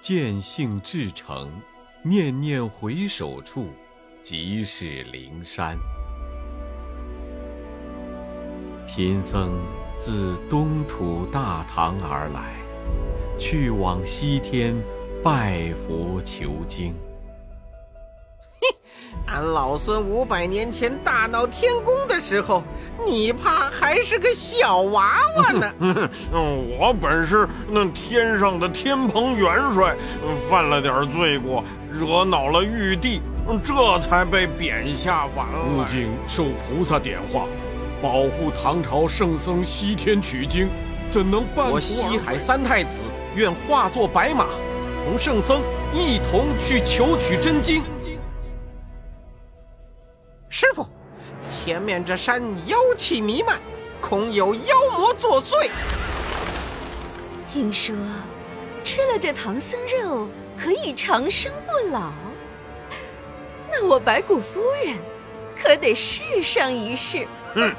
见性至诚，念念回首处，即是灵山。贫僧自东土大唐而来，去往西天拜佛求经。俺老孙五百年前大闹天宫的时候，你怕还是个小娃娃呢。嗯，我本是那天上的天蓬元帅，犯了点罪过，惹恼了玉帝，这才被贬下凡来。悟净受菩萨点化，保护唐朝圣僧西天取经，怎能半我西海三太子愿化作白马，同圣僧一同去求取真经。师傅，前面这山妖气弥漫，恐有妖魔作祟。听说吃了这唐僧肉可以长生不老，那我白骨夫人可得试上一试。哼，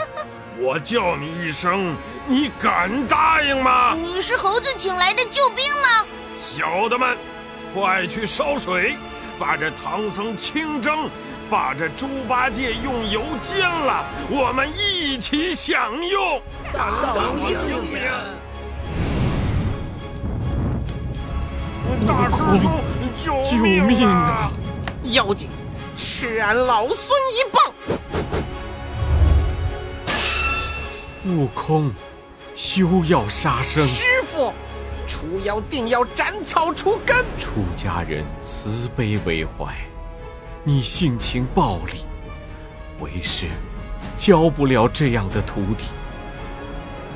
我叫你一声，你敢答应吗？你是猴子请来的救兵吗？小的们，快去烧水，把这唐僧清蒸。把这猪八戒用油煎了，我们一起享用。大王英明！大师兄，救命啊！妖精，吃俺老孙一棒！悟空，休要杀生！师傅，除妖定要斩草除根。出家人慈悲为怀。你性情暴戾，为师教不了这样的徒弟。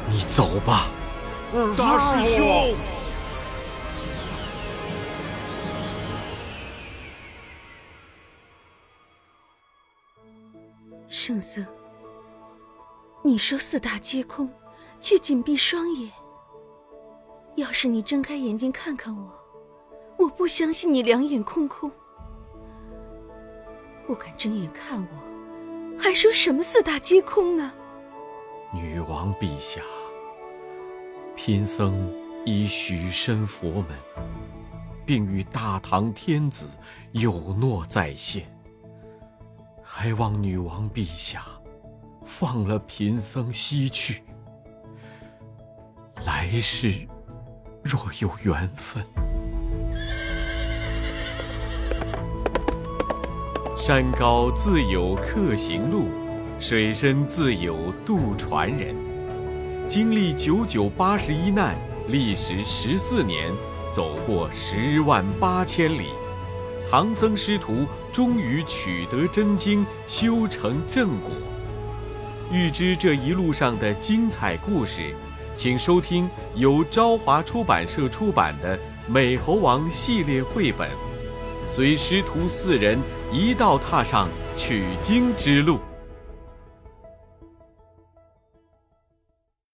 你走吧，大师兄。圣僧，你说四大皆空，却紧闭双眼。要是你睁开眼睛看看我，我不相信你两眼空空。不敢睁眼看我，还说什么四大皆空呢？女王陛下，贫僧已许身佛门，并与大唐天子有诺在先，还望女王陛下放了贫僧西去。来世若有缘分。山高自有客行路，水深自有渡船人。经历九九八十一难，历时十四年，走过十万八千里，唐僧师徒终于取得真经，修成正果。欲知这一路上的精彩故事，请收听由朝华出版社出版的《美猴王》系列绘本。随师徒四人一道踏上取经之路。